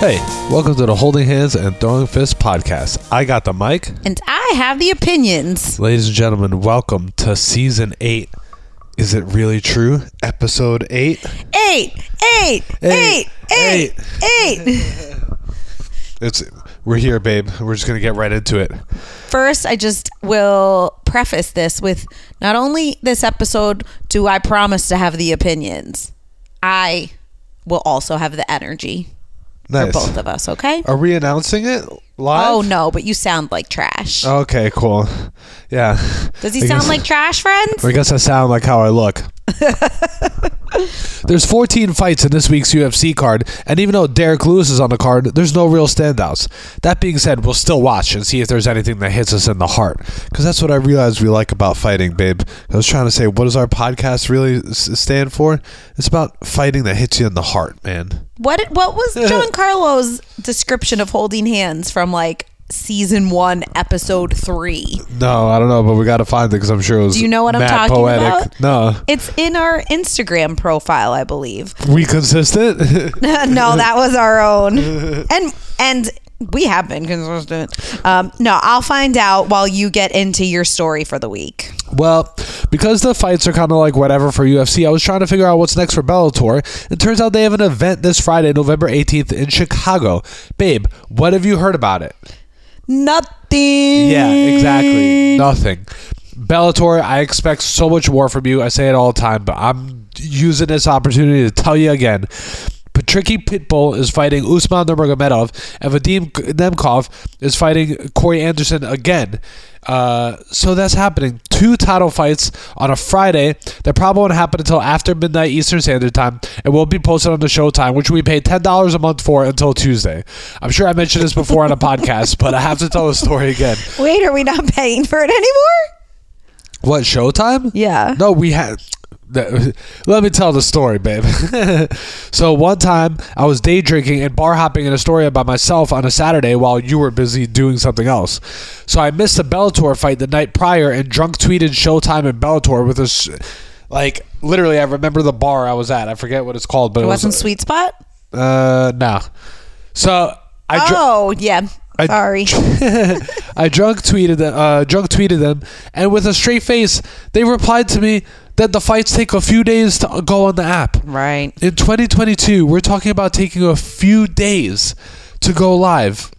Hey, welcome to the Holding Hands and Throwing Fists podcast. I got the mic. And I have the opinions. Ladies and gentlemen, welcome to season eight. Is it really true? Episode eight? Eight, eight, eight, eight, eight. It's we're here, babe. We're just gonna get right into it. First, I just will preface this with not only this episode do I promise to have the opinions, I will also have the energy Nice. for both of us, okay? Are we announcing it live? Oh no, but you sound like trash. Okay, cool. Yeah. Does he I sound guess- like trash, friends? I guess I sound like how I look. There's 14 fights in this week's UFC card, and even though Derrick Lewis is on the card, there's no real standouts. That being said, we'll still watch and see if there's anything that hits us in the heart, because that's what I realized we like about fighting, babe. I was trying to say, what does our podcast really s- stand for? It's about fighting that hits you in the heart, man. What what was Giancarlo's description of holding hands from like season one, episode three? No, I don't know, but we got to find it because I'm sure it was. Do you know what I'm talking poetic. about? No, It's in our Instagram profile, I believe. we consistent. no, that was our own. And and we have been consistent. Um, no, I'll find out while you get into your story for the week. Well, because the fights are kind of like whatever for UFC, I was trying to figure out what's next for Bellator. It turns out they have an event this Friday, November 18th in Chicago. Babe, what have you heard about it? Nothing. Yeah, exactly. Nothing. Bellator, I expect so much more from you. I say it all the time, but I'm using this opportunity to tell you again. Patricky Pitbull is fighting Usman Nurmagomedov, and Vadim Nemkov is fighting Corey Anderson again. Uh, so that's happening. Two title fights on a Friday that probably won't happen until after midnight Eastern Standard Time and will be posted on the Showtime, which we pay ten dollars a month for until Tuesday. I'm sure I mentioned this before on a podcast, but I have to tell the story again. Wait, are we not paying for it anymore? What Showtime? Yeah. No, we had. Th- Let me tell the story, babe. so one time I was day drinking and bar hopping in Astoria by myself on a Saturday while you were busy doing something else. So I missed the Bellator fight the night prior and drunk tweeted Showtime and Bellator with this. Like literally, I remember the bar I was at. I forget what it's called, but It it, wasn't was Sweet Spot? uh no. So I dr- oh, yeah. I- Sorry. I drunk tweeted them, uh, drunk tweeted them, and with a straight face, they replied to me that the fights take a few days to go on the app. right. In 2022, we're talking about taking a few days to go live.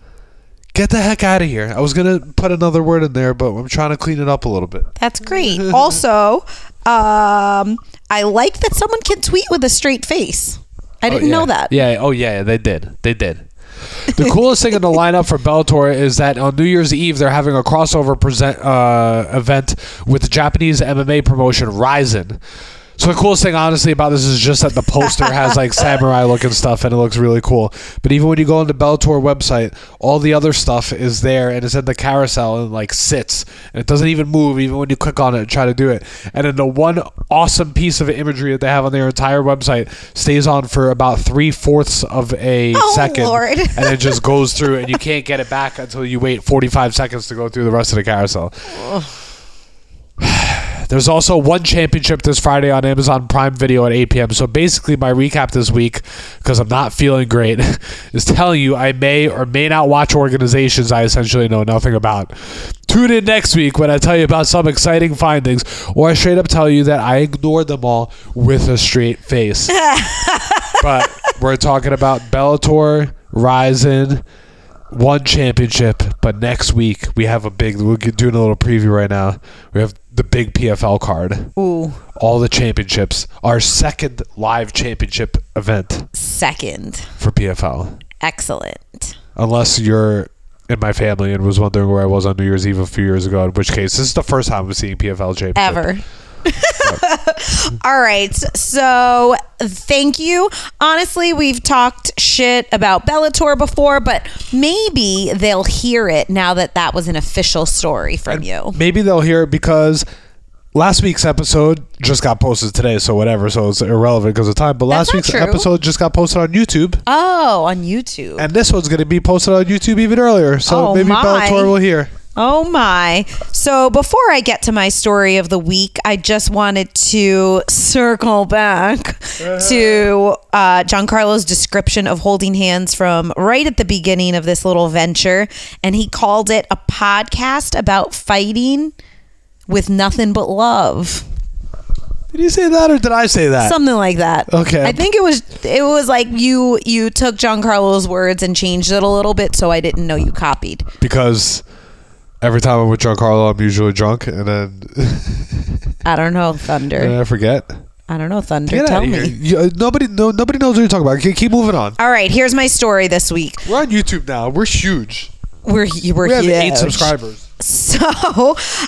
Get the heck out of here. I was gonna put another word in there, but I'm trying to clean it up a little bit. That's great. also, um, I like that someone can tweet with a straight face. I didn't Oh, yeah. know that. Yeah. Oh, yeah. They did. They did. The coolest thing in the lineup for Bellator is that on New Year's Eve they're having a crossover present uh, event with the Japanese MMA promotion Rizin. So the coolest thing, honestly, about this is just that the poster has like samurai looking stuff, and it looks really cool. But even when you go on the Bellator website, all the other stuff is there, and it's in the carousel and like sits, and it doesn't even move, even when you click on it and try to do it. And then the one awesome piece of imagery that they have on their entire website stays on for about three fourths of a Oh, second, Lord. and it just goes through, and you can't get it back until you wait forty five seconds to go through the rest of the carousel. There's also one championship this Friday on Amazon Prime Video at 8 p.m. So basically, my recap this week, because I'm not feeling great, is telling you I may or may not watch organizations I essentially know nothing about. Tune in next week when I tell you about some exciting findings, or I straight up tell you that I ignored them all with a straight face. but we're talking about Bellator, Rizin, one championship, but next week we have a big. We're doing a little preview right now. We have the big PFL card, Ooh, all the championships. Our second live championship event second. for PFL, Excellent. unless you're in my family and was wondering where I was on New Year's Eve a few years ago. In which case, this is the first time I'm seeing PFL championship Ever. All right. So thank you. Honestly, we've talked shit about Bellator before, but maybe they'll hear it now that that was an official story from you. Maybe they'll hear it because last week's episode just got posted today, so whatever. So it's irrelevant because of time. But last week's true. episode just got posted on YouTube, Oh, on YouTube. and this one's going to be posted on YouTube even earlier. So Oh, maybe my. Bellator will hear. Oh my. So before I get to my story of the week, I just wanted to circle back to uh, Giancarlo's description of holding hands from right at the beginning of this little venture. And he called it a podcast about fighting with nothing but love. Did you say that or did I say that? Something like that. Okay. I think it was it was like you you took Giancarlo's words and changed it a little bit, so I didn't know you copied. because every time I'm with Giancarlo, I'm usually drunk, and then I don't know, Thunder. and I forget. I don't know, Thunder. Get Tell me. You- uh, nobody, no, nobody knows what you're talking about. Keep, keep moving on. All right, here's my story this week. We're on YouTube now. We're huge. We're we're We have huge. eight subscribers. So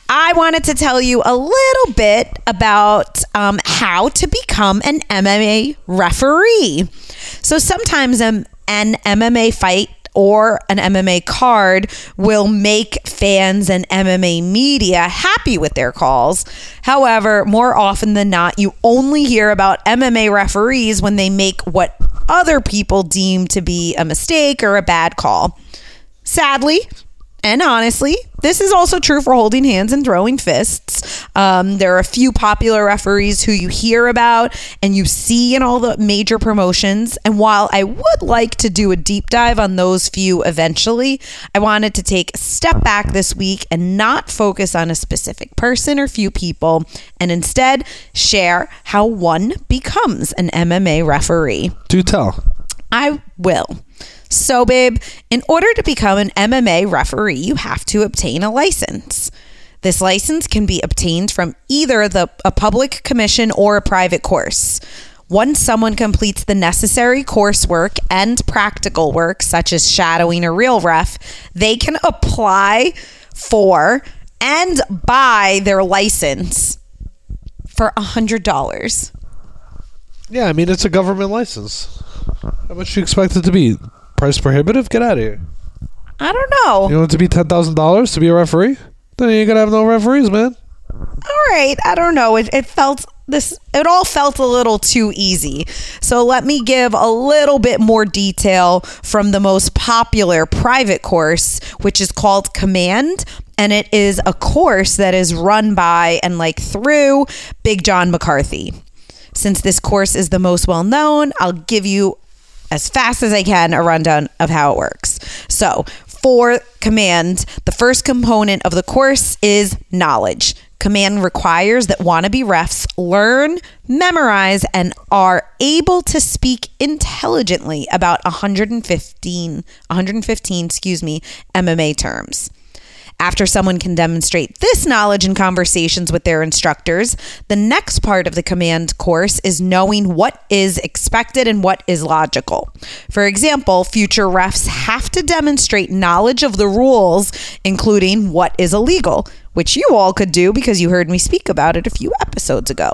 I wanted to tell you a little bit about um, how to become an MMA referee. So sometimes um, an MMA fight or an MMA card will make fans and MMA media happy with their calls. However, more often than not, you only hear about MMA referees when they make what other people deem to be a mistake or a bad call. Sadly, and honestly, this is also true for holding hands and throwing fists. Um, there are a few popular referees who you hear about and you see in all the major promotions. And while I would like to do a deep dive on those few eventually, I wanted to take a step back this week and not focus on a specific person or few people, and instead share how one becomes an MMA referee. Do tell. I will. So, babe, in order to become an MMA referee, you have to obtain a license. This license can be obtained from either the a public commission or a private course. Once someone completes the necessary coursework and practical work, such as shadowing a real ref, they can apply for and buy their license for $100. Yeah, I mean it's a government license. How much do you expect it to be? Price prohibitive? Get out of here. I don't know. You want it to be ten thousand dollars to be a referee? Then you ain't gonna have no referees, man. all right i don't know it, it felt this it all felt a little too easy so let me give a little bit more detail from the most popular private course which is called command and it is a course that is run by and like through big john mccarthy since this course is the most well known i'll give you as fast as I can a rundown of how it works. So, for command, the first component of the course is knowledge. Command requires that wannabe refs learn, memorize, and are able to speak intelligently about 115, 115, excuse me, MMA terms. After someone can demonstrate this knowledge in conversations with their instructors, the next part of the command course is knowing what is expected and what is logical. For example, future refs have to demonstrate knowledge of the rules, including what is illegal, which you all could do because you heard me speak about it a few episodes ago.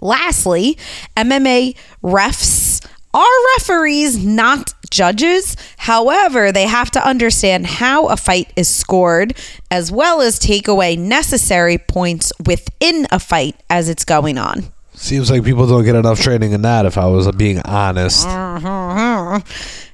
Lastly, MMA refs are referees, not judges. However, they have to understand how a fight is scored as well as take away necessary points within a fight as it's going on. Seems like people don't get enough training in that. If I was being honest, mm-hmm.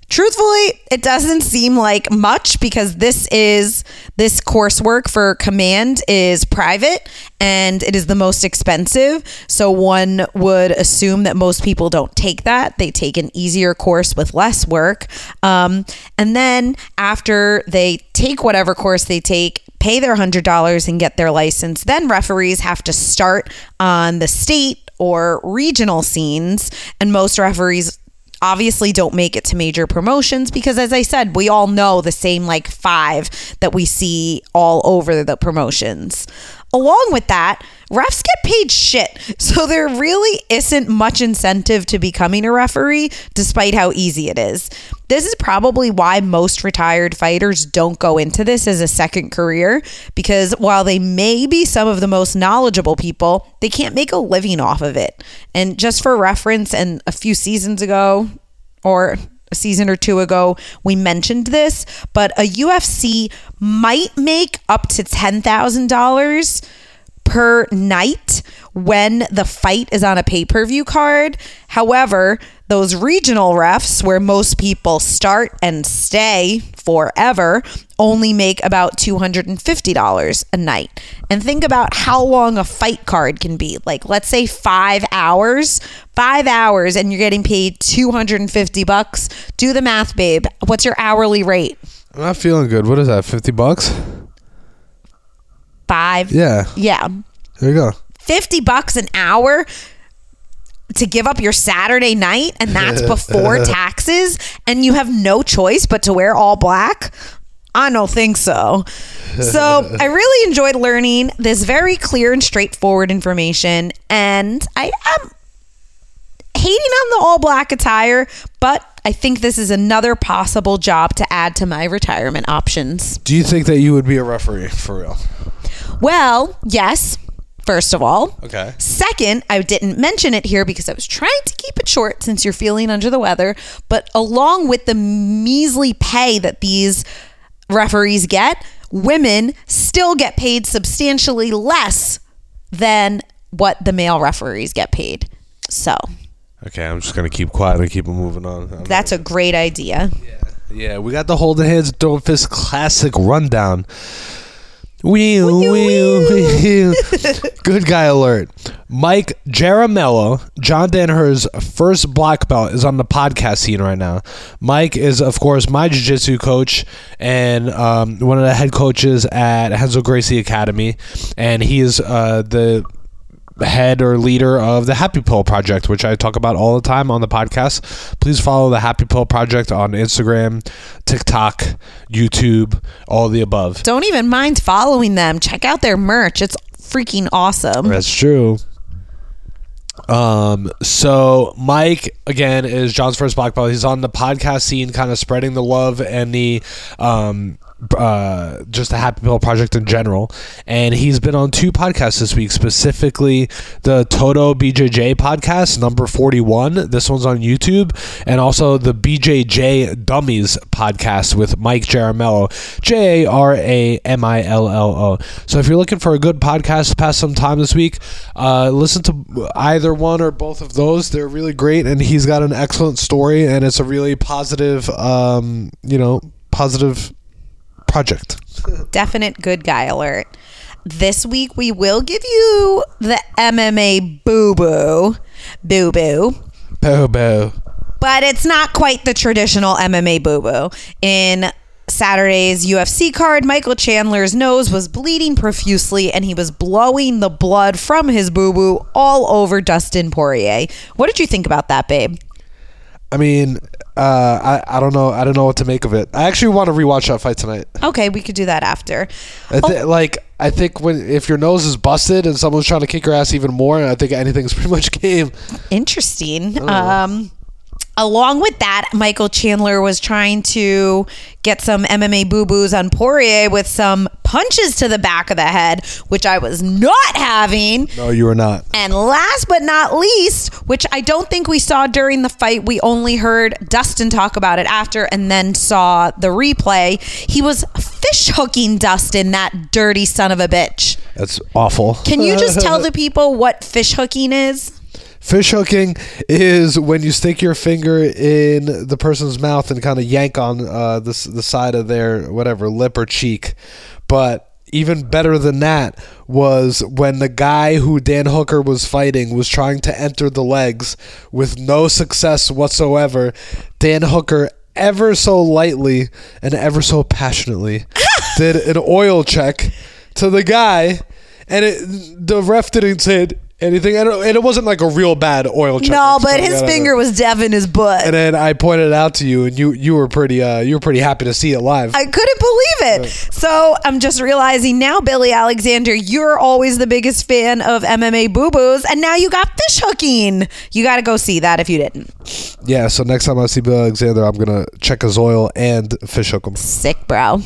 Truthfully, it doesn't seem like much because this is this coursework for command is private and it is the most expensive. So one would assume that most people don't take that. They take an easier course with less work. Um, and then after they take whatever course they take, pay their $100 and get their license, then referees have to start on the state or regional scenes. And most referees obviously don't make it to major promotions because as I said, we all know the same like five that we see all over the promotions. Along with that, refs get paid shit. So there really isn't much incentive to becoming a referee despite how easy it is. This is probably why most retired fighters don't go into this as a second career because while they may be some of the most knowledgeable people, they can't make a living off of it. And just for reference, and a few seasons ago, or a season or two ago, we mentioned this, but a UFC might make up to $10,000 per night when the fight is on a pay per view card. However, those regional refs, where most people start and stay forever, only make about $250 a night. And think about how long a fight card can be. Like, let's say five hours, five hours, and you're getting paid 250 bucks. Do the math, babe. What's your hourly rate? I'm not feeling good. What is that? Fifty bucks? Five. Yeah. Yeah. There you go. 50 bucks an hour to give up your Saturday night and that's before taxes and you have no choice but to wear all black? I don't think so. So, I really enjoyed learning this very clear and straightforward information and I am hating on the all black attire, but I think this is another possible job to add to my retirement options. Do you think that you would be a referee for real? Well, yes, first of all. Okay. Second, I didn't mention it here because I was trying to keep it short since you're feeling under the weather. But along with the measly pay that these referees get, women still get paid substantially less than what the male referees get paid. So Okay, I'm just gonna keep quiet and keep moving on. I'm that's a great idea. Yeah, yeah, we got the holding hands, throwing fist classic rundown. Wheel, Wheel, wheel. Good guy alert. Mike Jaramillo, John Danaher's first black belt, is on the podcast scene right now. Mike is, of course, my jiu jitsu coach and um, one of the head coaches at Renzo Gracie Academy. And he is uh, the head or leader of the Happy Pill Project, which I talk about all the time on the podcast. Please follow the Happy Pill Project on Instagram, TikTok, YouTube, all the above. Don't even mind following them. Check out their merch. It's freaking awesome. That's true. Um, so Mike again is John's first black belt. He's on the podcast scene, kind of spreading the love and the um uh, just the Happy Pill Project in general. And he's been on two podcasts this week, specifically the Toto BJJ podcast, number 41. This one's on YouTube. And also the BJJ Dummies podcast with Mike Jaramillo, J A R A M I L L O. So if you're looking for a good podcast to pass some time this week, uh, listen to either one or both of those. They're really great. And he's got an excellent story, and it's a really positive, um, you know, positive project. Definite good guy alert. This week we will give you the MMA boo boo. Boo boo. Boo boo. But it's not quite the traditional MMA boo boo. In Saturday's UFC card, Michael Chandler's nose was bleeding profusely and he was blowing the blood from his boo boo all over Dustin Poirier. What did you think about that, babe? I mean, uh, I I don't know. I don't know what to make of it. I actually want to rewatch that fight tonight. Okay, we could do that after. I th- Like I think when if your nose is busted and someone's trying to kick your ass even more, I think anything's pretty much game. Interesting. Um, along with that, Michael Chandler was trying to get some MMA boo boos on Poirier with some punches to the back of the head, which I was not having. No, you were not. And last but not least, which I don't think we saw during the fight, we only heard Dustin talk about it after and then saw the replay. He was fish hooking Dustin, that dirty son of a bitch. That's awful. Can you just tell the people what fish hooking is? Fish hooking is when you stick your finger in the person's mouth and kind of yank on uh, the the side of their whatever lip or cheek. But even better than that was when the guy who Dan Hooker was fighting was trying to enter the legs with no success whatsoever. Dan Hooker ever so lightly and ever so passionately did an oil check to the guy and it, the ref didn't say anything and it, and it wasn't like a real bad oil check No, but his finger was deaf in his butt. and then I pointed it out to you and you you were pretty uh you were pretty happy to see it live I couldn't believe it. So I'm just realizing now, Billy Alexander, you're always the biggest fan of MMA boo boos, and now you got fish hooking. You got to go see that if you didn't. yeah so next time I see Billy Alexander I'm gonna check his oil and fish hook him Sick, bro.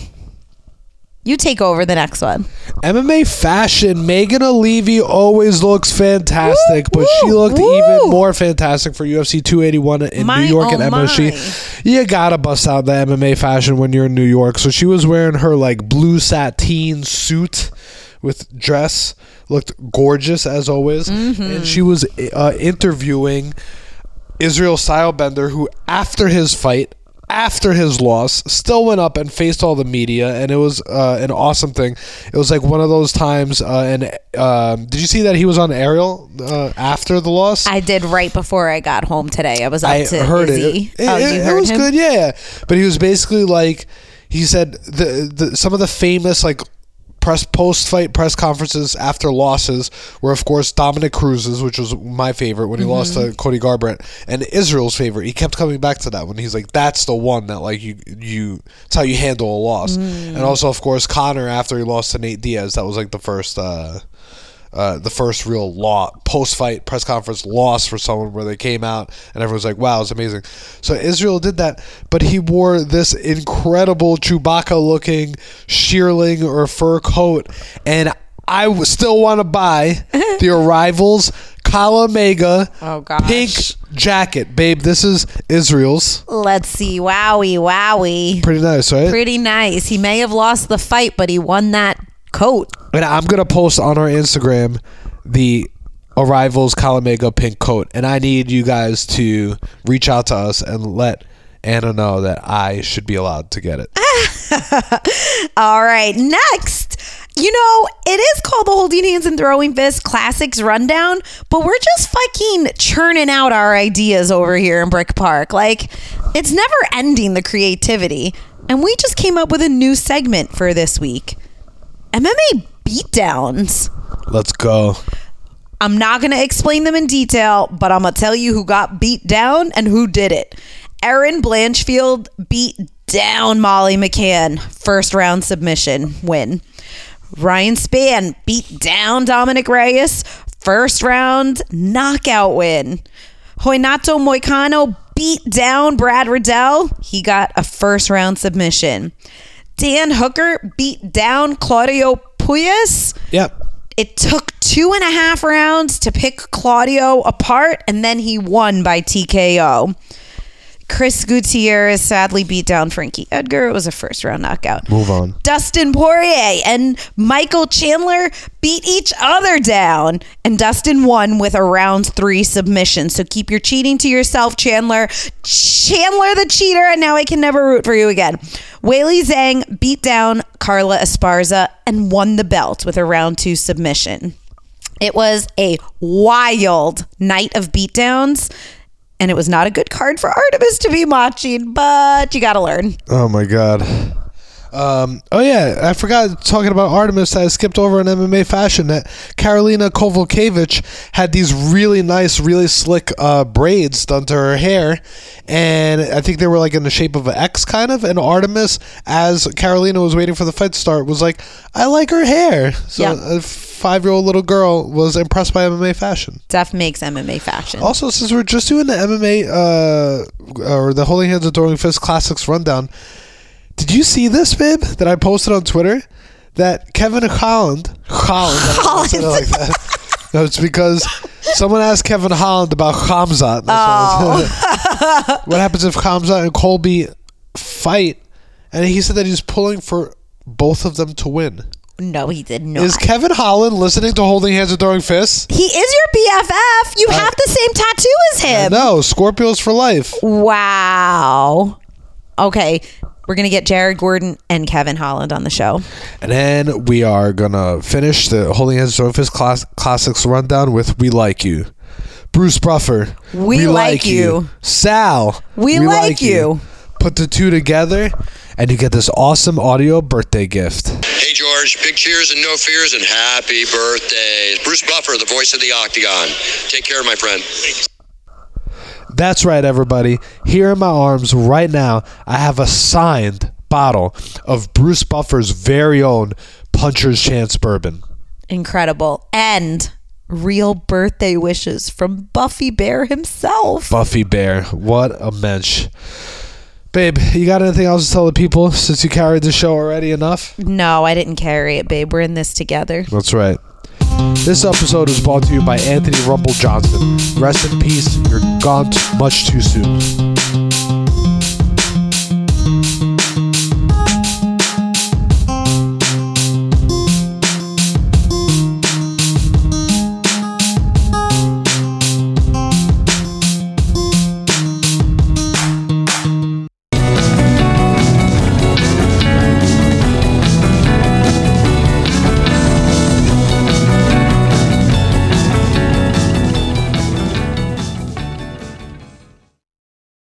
You take over the next one. MMA fashion. Megan Olivi always looks fantastic, Woo, but she looked woo. even more fantastic for UFC 281 in My, New York oh and. MSG. You gotta bust out the MMA fashion when you're in New York. So she was wearing her like blue sateen suit with dress, looked gorgeous as always, and she was uh, interviewing Israel Stylebender, who after his fight, after his loss, still went up and faced all the media, and it was uh, an awesome thing. It was like one of those times. Uh, and um, did you see that he was on Ariel uh, after the loss? I did right before I got home today. I was up I to heard Izzy. it. It, oh, it- it heard was him? good, yeah. But he was basically like he said the, the some of the famous like press post fight press conferences after losses were of course Dominick Cruz's, which was my favorite when he lost Mm-hmm. to Cody Garbrandt, and Israel's favorite. He kept coming back to that when he's like, "That's the one that like you you it's how you handle a loss." Mm. And also, of course, Conor after he lost to Nate Diaz, that was like the first. uh uh, the first real law post fight press conference loss for someone where they came out and everyone's like, "Wow, it's amazing." So Israel did that, but he wore this incredible Chewbacca looking shearling or fur coat, and I w- still want to buy the Arrivals Kala Mega Oh, pink jacket, babe. This is Israel's. Let's see. Wowie, wowie. Pretty nice, right? Pretty nice. He may have lost the fight, but he won that coat. And I'm gonna post on our Instagram the Arrivals Kalamega pink coat, and I need you guys to reach out to us and let Anna know that I should be allowed to get it. All right, next. You know, it is called the Holding Hands and Throwing Fists Classics Rundown, but we're just fucking churning out our ideas over here in Brick Park. Like, it's never ending the creativity. And we just came up with a new segment for this week MMA beatdowns. Let's go. I'm not going to explain them in detail, but I'm going to tell you who got beat down and who did it. Erin Blanchfield beat down Molly McCann, first round submission win. Ryan Spann beat down Dominick Reyes, first round knockout win. Renato Moicano beat down Brad Riddell. He got a first round submission. Dan Hooker beat down Claudio Puelles. Yep. It took two and a half rounds to pick Claudio apart, and then he won by TKO. Chris Gutierrez sadly beat down Frankie Edgar. It was a first round knockout. Move on. Dustin Poirier and Michael Chandler beat each other down, and Dustin won with a round three submission. So keep your cheating to yourself, Chandler. Chandler the cheater, and now I can never root for you again. Weili Zhang beat down Carla Esparza and won the belt with a round two submission. It was a wild night of beatdowns. And it was not a good card for Artemis to be watching, but you got to learn. Oh my god. Um, oh yeah, I forgot talking about Artemis. I skipped over in MMA fashion that Karolina Kowalkiewicz had these really nice, really slick uh, braids done to her hair, and I think they were like in the shape of an X kind of. And Artemis, as Karolina was waiting for the fight to start, was like, "I like her hair." So Yeah. a five-year-old little girl was impressed by MMA fashion. Def makes MMA fashion. Also, since we're just doing the MMA uh, or the Holding Hands and Throwing Fists Classics rundown, did you see this, babe, that I posted on Twitter? That Kevin Holland, Holland, I don't I like that. No, it's because someone asked Kevin Holland about. That's Oh. what, happens if Khamzat and Colby fight? And he said that he's pulling for both of them to win. No, he did not. Is Kevin Holland listening to Holding Hands and Throwing Fists? he is your BFF. You have the same tattoo as him. No, Scorpios for life. Wow. Okay, we're gonna get Jared Gordon and Kevin Holland on the show. And then we are gonna finish the Holding Hands Throwing Fist class- Classics rundown with "We Like You." Bruce Buffer. We Like You. Sal. We Like You. Put the two together, and you get this awesome audio birthday gift. Hey George, big cheers and no fears and happy birthday. Bruce Buffer, the voice of the Octagon. Take care, my friend. That's right, everybody. Here in my arms right now, I have a signed bottle of Bruce Buffer's very own Puncher's Chance bourbon. Incredible. And real birthday wishes from Buffy Bear himself. Buffy Bear. What a mensch. Babe, you got anything else to tell the people since you carried the show already enough? no, I didn't carry it, babe. We're in this together. That's right. This episode is brought to you by Anthony Rumble Johnson. Rest in peace. You're gone much too soon.